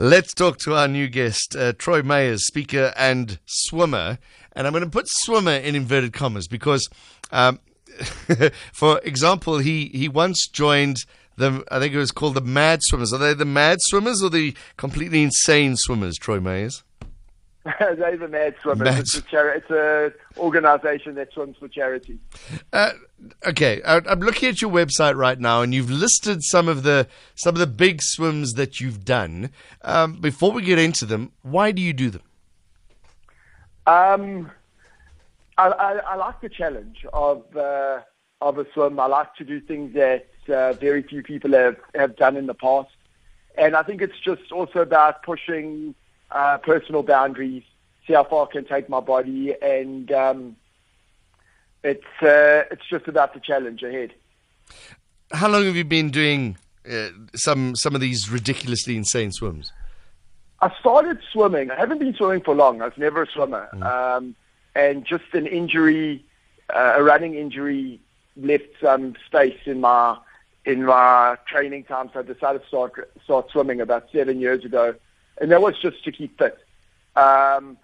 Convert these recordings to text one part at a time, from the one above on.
Let's talk to our new guest, uh, Troy Mayers, speaker and swimmer. And I'm going to put swimmer in inverted commas because, um, for example, he, he once joined the, I think it was called the Mad Swimmers. Are they the Mad Swimmers or the completely insane swimmers, Troy Mayers? They're the Mad Swimmers. Mad. It's, a chari- it's a organization that swims for charity. Uh, okay, I'm looking at your website right now, and you've listed some of the some of the big swims that you've done. Um, before we get into them, why do you do them? Um, I, I, I like the challenge of uh, of a swim. I like to do things that uh, very few people have, have done in the past, and I think it's just also about pushing uh, personal boundaries, see how far I can take my body, and um, it's uh, it's just about the challenge ahead. How long have you been doing uh, some some of these ridiculously insane swims? I started swimming. I haven't been swimming for long. I was never a swimmer, mm. um, and just an injury, uh, a running injury, left some space in my in my training time. So I decided to start start swimming about seven years ago and that was just to keep fit. Um,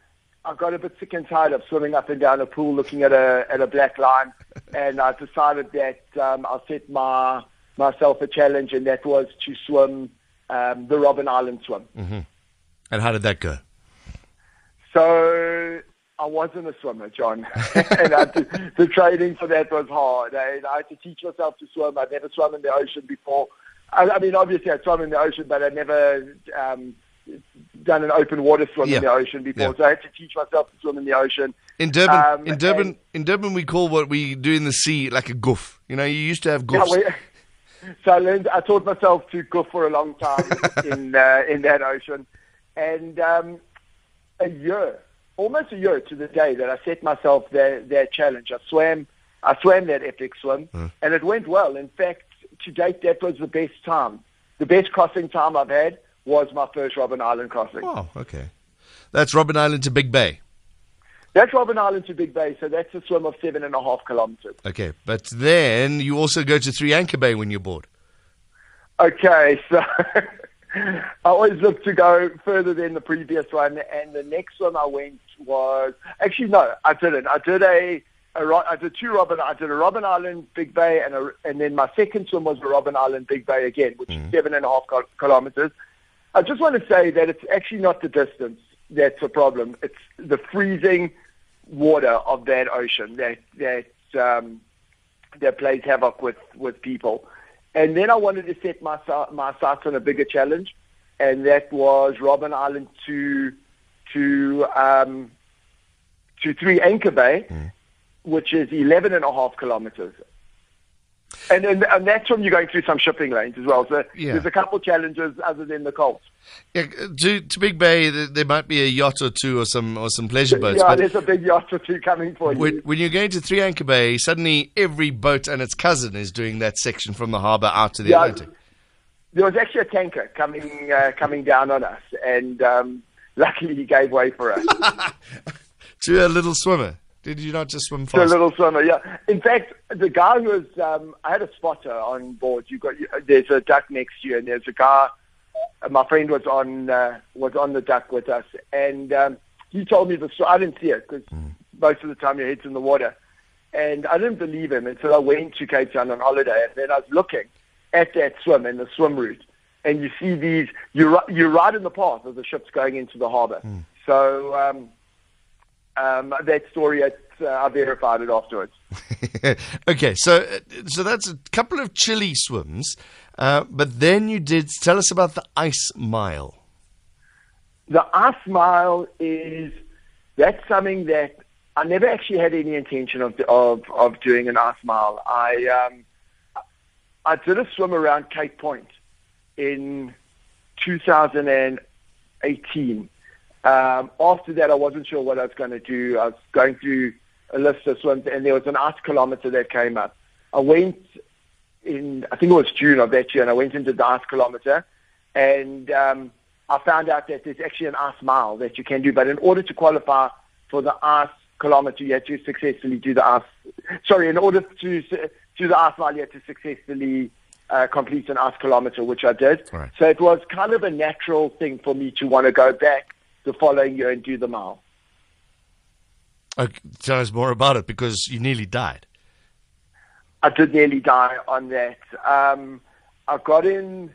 I got a bit sick and tired of swimming up and down a pool looking at a at a black line, and I decided that um, I'll set my myself a challenge, and that was to swim um, the Robben Island swim. Mm-hmm. And how did that go? So I wasn't a swimmer, John, and I, the, the training for that was hard. I, I had to teach myself to swim. I'd never swum in the ocean before. I, I mean, obviously I swum in the ocean, but I never um, done an open water swim yeah. in the ocean before, yeah. so I had to teach myself to swim in the ocean. In Durban, um, in Durban, in Durban, we call what we do in the sea like a goof. You know, you used to have goofs. Yeah, we, so I learned. I taught myself to goof for a long time in uh, in that ocean, and um, a year, almost a year to the day that I set myself that that challenge. I swam, I swam that epic swim, mm. and it went well. In fact, to date, that was the best time, the best crossing time I've had was my first Robben Island crossing. Oh, okay. That's Robben Island to Big Bay. That's Robben Island to Big Bay, so that's a swim of seven and a half kilometers. Okay, but then you also go to Three Anchor Bay when you're bored. Okay, so I always look to go further than the previous one, and the next one I went was actually no, I didn't. I did a, a I did two Robben. I did a Robben Island Big Bay, and a, and then my second swim was a Robben Island Big Bay again, which mm-hmm. is seven and a half kilometers. I just want to say that it's actually not the distance that's a problem. It's the freezing water of that ocean that that um, that plays havoc with with people. And then I wanted to set my my sights on a bigger challenge, and that was Robben Island to to um, to Three Anchor Bay, mm. which is 11 and a half kilometers. And, and, and that's when you're going through some shipping lanes as well. So yeah. there's a couple challenges other than the Colts. Yeah, to, to Big Bay, there might be a yacht or two or some or some pleasure boats. Yeah, there's a big yacht or two coming for when, you. When you're going to Three Anchor Bay, suddenly every boat and its cousin is doing that section from the harbour out to the yeah, Atlantic. There was actually a tanker coming uh, coming down on us, and um, luckily he gave way for us. to a little swimmer. Did you not just swim fast? To a little swimmer, yeah. In fact, the guy who was, um, I had a spotter on board. You got, there's a duck next to you, and there's a guy. Uh, my friend was on uh, was on the duck with us, and um, he told me the story. I didn't see it because mm. most of the time your head's in the water, and I didn't believe him until I went to Cape Town on holiday, and then I was looking at that swim and the swim route, and you see these. You're you're right in the path of the ships going into the harbour. Mm. So. Um, um, that story, uh, I verified it afterwards. okay, so uh, so that's a couple of chilly swims, uh, but then you did tell us about the ice mile. The ice mile is that's something that I never actually had any intention of of of doing an ice mile. I um, I did a swim around Cape Point in 2018 um, after that, I wasn't sure what I was going to do. I was going through a list of swims, and there was an ice kilometer that came up. I went in, I think it was June of that year, and I went into the ice kilometer, and um, I found out that there's actually an ice mile that you can do. But in order to qualify for the ice kilometer, you have to successfully do the ice. Sorry, in order to do the ice mile, you have to successfully uh, complete an ice kilometer, which I did. Right. So it was kind of a natural thing for me to want to go back the following year and do the mile. Okay, tell us more about it because you nearly died. I did nearly die on that. Um, I got in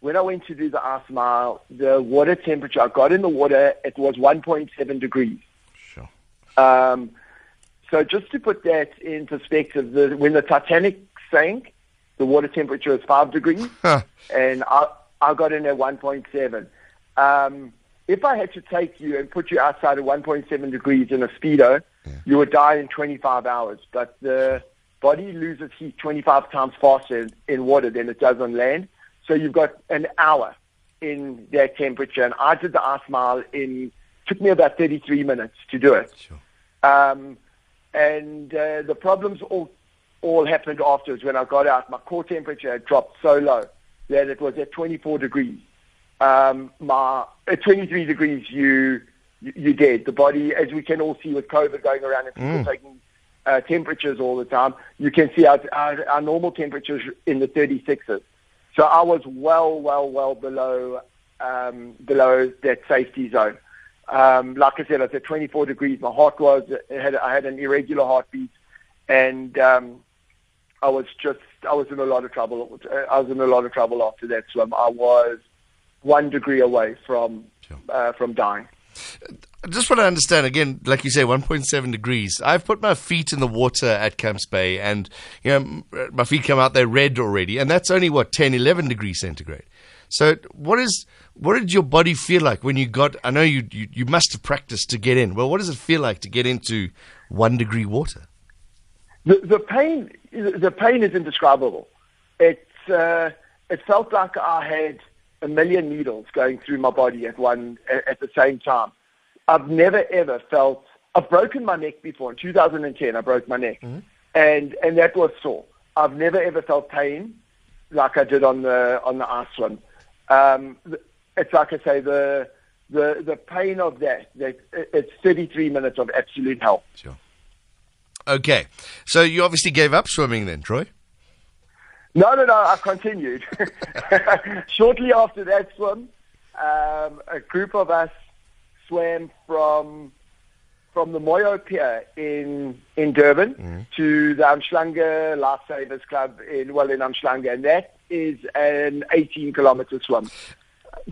when I went to do the ice mile. The water temperature. I got in the water. It was 1.7 degrees. Sure. Um, so just to put that in perspective, the, when the Titanic sank, the water temperature was five degrees, and I I got in at 1.7. Um, if I had to take you and put you outside at 1.7 degrees in a speedo, you would die in 25 hours. But the body loses heat 25 times faster in, in water than it does on land. So you've got an hour in that temperature. And I did the ice mile in took me about 33 minutes to do it. Sure. Um, and uh, the problems all all happened afterwards when I got out. My core temperature had dropped so low that it was at 24 degrees. Um, my at 23 degrees, you you- you're dead. The body, as we can all see with COVID going around and people taking uh, temperatures all the time, you can see our, our, our normal temperatures in the 36s. So I was well, well, well below um, below that safety zone. Um, like I said, I was at 24 degrees. My heart was I had I had an irregular heartbeat, and um, I was just I was in a lot of trouble. I was in a lot of trouble after that swim. I was one degree away from Sure. uh, from dying. I just want to understand again, like you say, 1.7 degrees. I've put my feet in the water at Camps Bay, and you know my feet come out they're red already, and that's only what 10, 11 degrees centigrade. So, what is what did your body feel like when you got? I know you you, you must have practiced to get in. Well, what does it feel like to get into one degree water? The, the pain, the pain is indescribable. It uh, it felt like I had a million needles going through my body at one at, the same time. I've never ever felt. I've broken my neck before. In 2010, I broke my neck, and and that was sore. I've never ever felt pain like I did on the on the ice swim. Um, it's like I say the the the pain of that. That it's 33 minutes of absolute hell. Sure. Okay, so you obviously gave up swimming then, Troy. No, no, no. I continued. Shortly after that swim, um, a group of us swam from from the Moyo Pier in in Durban to the Umhlanga Lifesavers Club in well in Umhlanga, and that is an 18 kilometer swim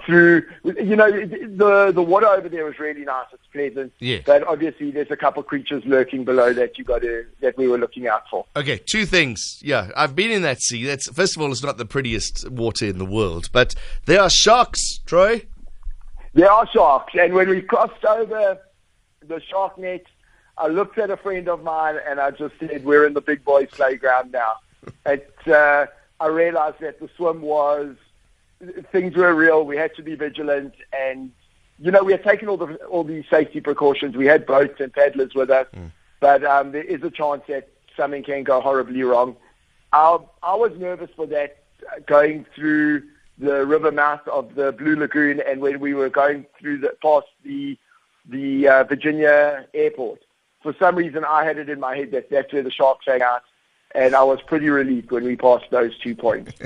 through. You know, the the water over there was really nice. It's pleasant. Yes. But obviously, there's a couple of creatures lurking below that you got to that we were looking out for. Okay, two things. Yeah, I've been in that sea. That's first of all, it's not the prettiest water in the world, but there are sharks, Troy. There are sharks, and when we crossed over the shark net, I looked at a friend of mine and I just said, "We're in the big boys' playground now." it, uh, I realized that the swim was things were real. We had to be vigilant, and you know we had taken all the all these safety precautions. We had boats and paddlers with us, but um, there is a chance that something can go horribly wrong. I, I was nervous for that uh, going through the river mouth of the Blue Lagoon, and when we were going through the past the the uh, Virginia airport. For some reason, I had it in my head that that's where the sharks hang out, and I was pretty relieved when we passed those two points.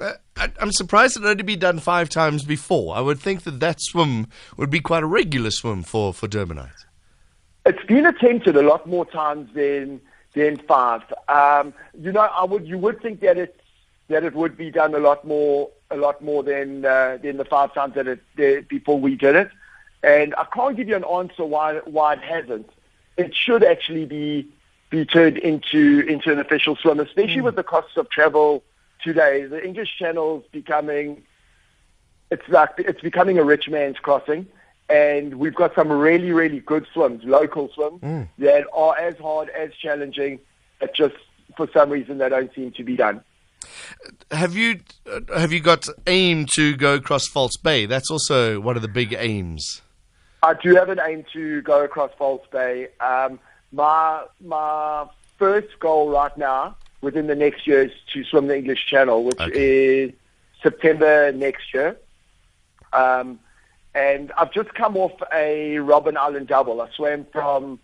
Uh, I'm surprised it only been done five times before. I would think that that swim would be quite a regular swim for for Durbanites. It's been attempted a lot more times than than five. Um, you know, I would you would think that it that it would be done a lot more a lot more than uh, than the five times that it that before we did it. And I can't give you an answer why why it hasn't. It should actually be be turned into into an official swim, especially with the costs of travel today. The English Channel's becoming it's like it's becoming a rich man's crossing, and we've got some really really good swims, local swims that are as hard as challenging, but just for some reason they don't seem to be done. Have you have you got aim to go across False Bay? That's also one of the big aims. I do have an aim to go across False Bay. Um, my my first goal right now within the next year is to swim the English Channel, which Okay. is September next year. Um, and I've just come off a Robben Island double. I swam from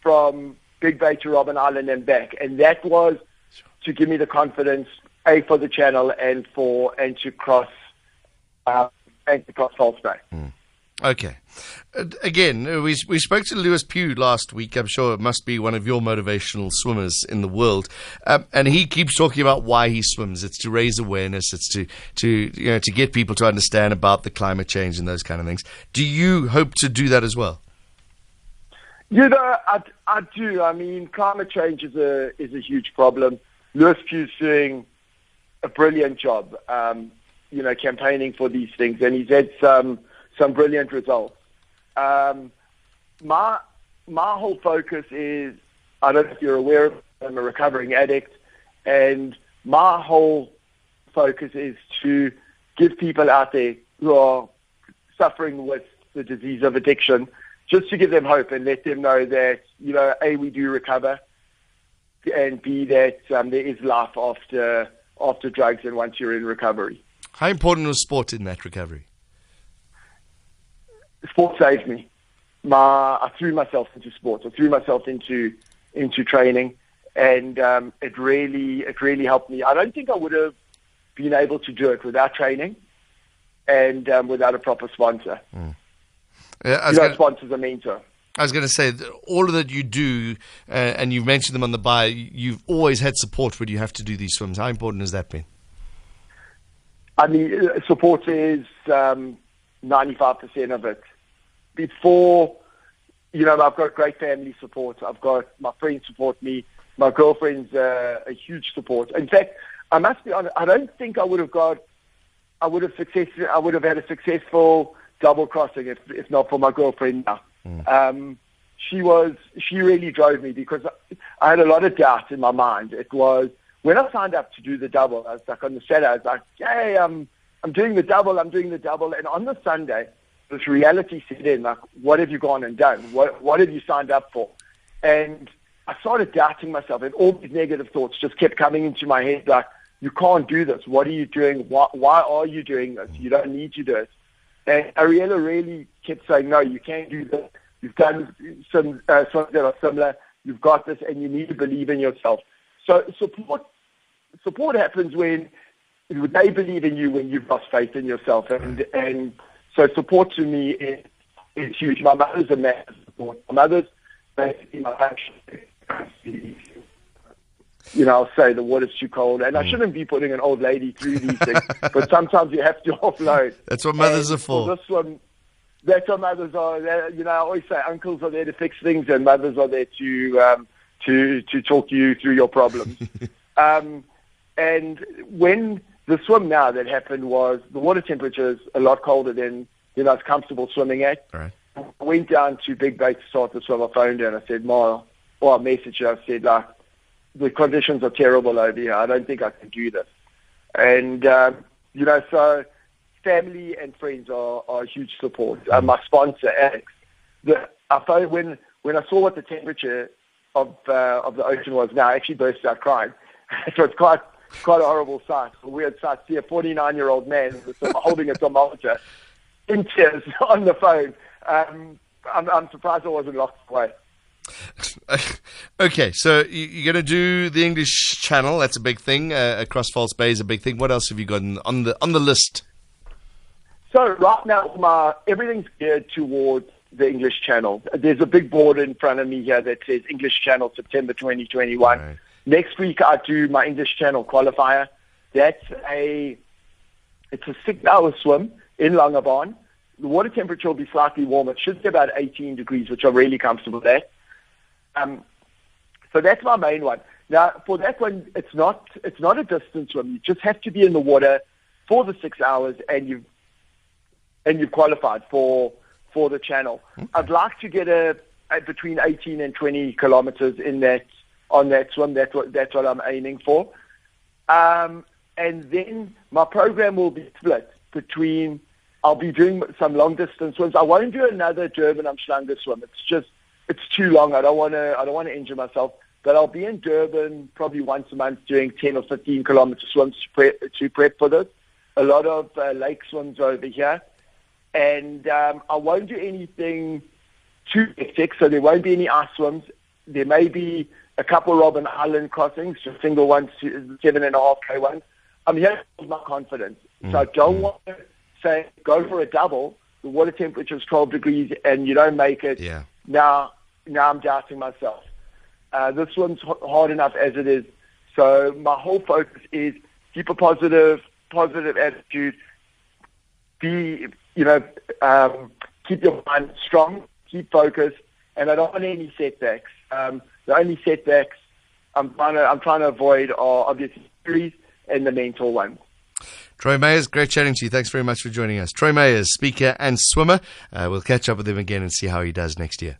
from Big Bay to Robben Island and back, and that was to give me the confidence a for the channel and for and to cross uh, and to cross False Bay. Mm. Okay. Uh, again, uh, we we spoke to Lewis Pugh last week. I'm sure it must be one of your motivational swimmers in the world, um, and he keeps talking about why he swims. It's to raise awareness. It's to to you know to get people to understand about the climate change and those kind of things. Do you hope to do that as well? You know, I, I do. I mean, climate change is a is a huge problem. Lewis Pugh's doing a brilliant job. Um, you know, campaigning for these things, and he's had some some brilliant results. Um, my my whole focus is I don't know if you're aware, I'm a recovering addict, and my whole focus is to give people out there who are suffering with the disease of addiction, just to give them hope and let them know that you know a we do recover, and b that um, there is life after after drugs and once you're in recovery. How important was sport in that recovery? Sport saved me. My, I threw myself into sports. I threw myself into into training, and um, it really it really helped me. I don't think I would have been able to do it without training and um, without a proper sponsor. Mm. Yeah, you know, gonna, sponsors are mentor. I was going to say, all of that you do, uh, and you've mentioned them on the bio, you've always had support when you have to do these swims. How important has that been? I mean, uh, support is um, 95% of it before, you know, I've got great family support. I've got my friends support me. My girlfriend's uh, a huge support. In fact, I must be honest. I don't think I would have got. I would have success. I would have had a successful double crossing if, if not for my girlfriend now. Mm. Um, she was. She really drove me because I had a lot of doubt in my mind. It was when I signed up to do the double. I was like on the Saturday. I was like, "Hey, I'm I'm doing the double. I'm doing the double." And on the Sunday, this reality set in, like, what have you gone and done? What, what have you signed up for? And I started doubting myself, and all these negative thoughts just kept coming into my head, like, you can't do this. What are you doing? Why, why are you doing this? You don't need to do it. And Ariella really kept saying, no, you can't do this. You've done some uh, that are similar. You've got this, and you need to believe in yourself. So support support happens when they believe in you when you've lost faith in yourself, and and so support to me is, is huge. My mother's a massive support. My mother's basically my passion. You know, I'll say the water's too cold, and mm. I shouldn't be putting an old lady through these things, but sometimes you have to offload. That's what mothers and are for. This one, that's what mothers are. You know, I always say uncles are there to fix things, and mothers are there to um, to to talk you through your problems. um, and when the swim now that happened was the water temperature is a lot colder than you know I was comfortable swimming at. Right. I went down to Big Bay to start the swim. I phoned her and I said, Ma, or I messaged her. I said, like, the conditions are terrible over here. I don't think I can do this. And, um, you know, so family and friends are, are a huge support. Uh, my sponsor, Alex, the, I phoned when, when I saw what the temperature of, uh, of the ocean was now, I actually burst out crying. so it's quite quite a horrible sight, a weird sight. See a 49 year old man with holding a thermometer in tears on the phone. Um, I'm, I'm surprised I wasn't locked away. okay, so you're going to do the English Channel. That's a big thing. Uh, across False Bay is a big thing. What else have you got on the on the list? So right now, my everything's geared towards the English Channel. There's a big board in front of me here that says English Channel September 2021. Right. Next week I do my English Channel qualifier. That's a it's a six hour swim in Langebaan. The water temperature will be slightly warmer. It should be about 18 degrees, which I'm really comfortable at. Um, so that's my main one. Now, for that one, it's not it's not a distance swim. You just have to be in the water for the six hours, and you've and you've qualified for for the channel. Okay. I'd like to get a, a between 18 and 20 kilometers in that on that swim. That's what that's what I'm aiming for. Um, and then my program will be split between. I'll be doing some long distance swims. I won't do another Durban Umhlanga swim. It's just it's too long. I don't want to. I don't want to injure myself. But I'll be in Durban probably once a month doing 10 or 15 kilometer swims to prep, to prep for this. A lot of uh, lake swims over here. And um, I won't do anything too hectic, so there won't be any ice swims. There may be a couple of Robben Island crossings, just single ones, seven and a half K ones. I'm here to build my confidence. So I don't want to say go for a double. The water temperature is 12 degrees and you don't make it. Yeah. Now, now I'm doubting myself. Uh, this one's hard enough as it is. So my whole focus is keep a positive, positive attitude. Be, you know, um, keep your mind strong, keep focused, and I don't want any setbacks. Um, the only setbacks I'm trying to I'm trying to avoid are obviously injuries and the mental ones. Troy Mayers, great chatting to you. Thanks very much for joining us. Troy Mayers, speaker and swimmer. Uh, we'll catch up with him again and see how he does next year.